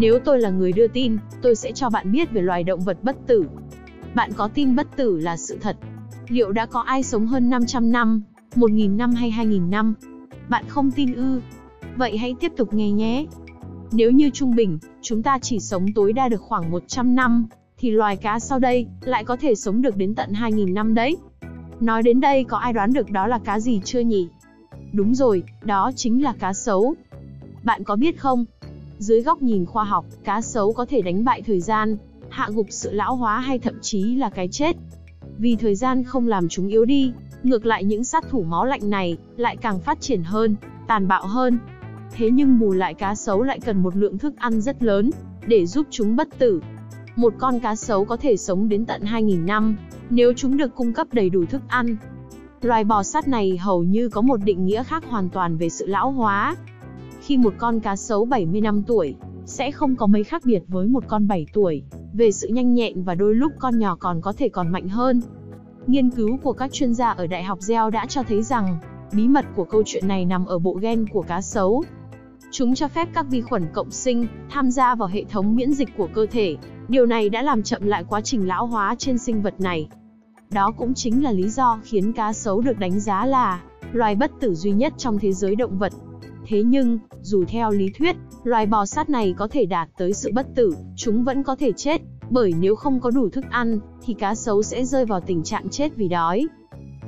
Nếu tôi là người đưa tin, tôi sẽ cho bạn biết về loài động vật bất tử. Bạn có tin bất tử là sự thật? Liệu đã có ai sống hơn 500 năm, 1.000 năm hay 2.000 năm? Bạn không tin ư? Vậy hãy tiếp tục nghe nhé. Nếu như trung bình, chúng ta chỉ sống tối đa được khoảng 100 năm, thì loài cá sau đây lại có thể sống được đến tận 2.000 năm đấy. Nói đến đây có ai đoán được đó là cá gì chưa nhỉ? Đúng rồi, đó chính là cá sấu. Bạn có biết không? Dưới góc nhìn khoa học, cá sấu có thể đánh bại thời gian, hạ gục sự lão hóa hay thậm chí là cái chết. Vì thời gian không làm chúng yếu đi, ngược lại những sát thủ máu lạnh này lại càng phát triển hơn, tàn bạo hơn. Thế nhưng bù lại cá sấu lại cần một lượng thức ăn rất lớn để giúp chúng bất tử. Một con cá sấu có thể sống đến tận 2.000 năm nếu chúng được cung cấp đầy đủ thức ăn. Loài bò sát này hầu như có một định nghĩa khác hoàn toàn về sự lão hóa. Khi một con cá sấu 70 năm tuổi, sẽ không có mấy khác biệt với một con 7 tuổi, về sự nhanh nhẹn và đôi lúc con nhỏ còn có thể còn mạnh hơn. Nghiên cứu của các chuyên gia ở Đại học Yale đã cho thấy rằng, bí mật của câu chuyện này nằm ở bộ gen của cá sấu. Chúng cho phép các vi khuẩn cộng sinh tham gia vào hệ thống miễn dịch của cơ thể. Điều này đã làm chậm lại quá trình lão hóa trên sinh vật này. Đó cũng chính là lý do khiến cá sấu được đánh giá là loài bất tử duy nhất trong thế giới động vật. Thế nhưng, dù theo lý thuyết, loài bò sát này có thể đạt tới sự bất tử, chúng vẫn có thể chết, bởi nếu không có đủ thức ăn, thì cá sấu sẽ rơi vào tình trạng chết vì đói.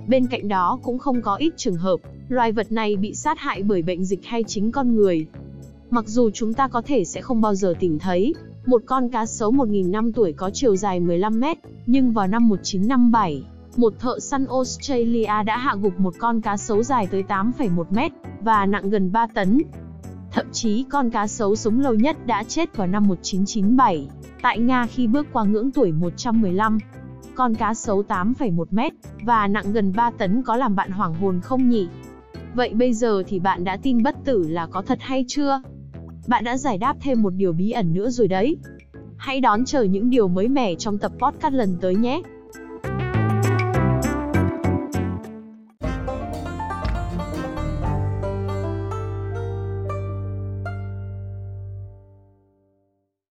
Bên cạnh đó cũng không có ít trường hợp, loài vật này bị sát hại bởi bệnh dịch hay chính con người. Mặc dù chúng ta có thể sẽ không bao giờ tìm thấy, một con cá sấu 1.000 năm tuổi có chiều dài 15 mét, nhưng vào năm 1957, một thợ săn Australia đã hạ gục một con cá sấu dài tới 8,1 mét và nặng gần 3 tấn. Thậm chí con cá sấu sống lâu nhất đã chết vào năm 1997, tại Nga khi bước qua ngưỡng tuổi 115. Con cá sấu 8,1 mét và nặng gần 3 tấn có làm bạn hoảng hồn không nhỉ? Vậy bây giờ thì bạn đã tin bất tử là có thật hay chưa? Bạn đã giải đáp thêm một điều bí ẩn nữa rồi đấy. Hãy đón chờ những điều mới mẻ trong tập podcast lần tới nhé.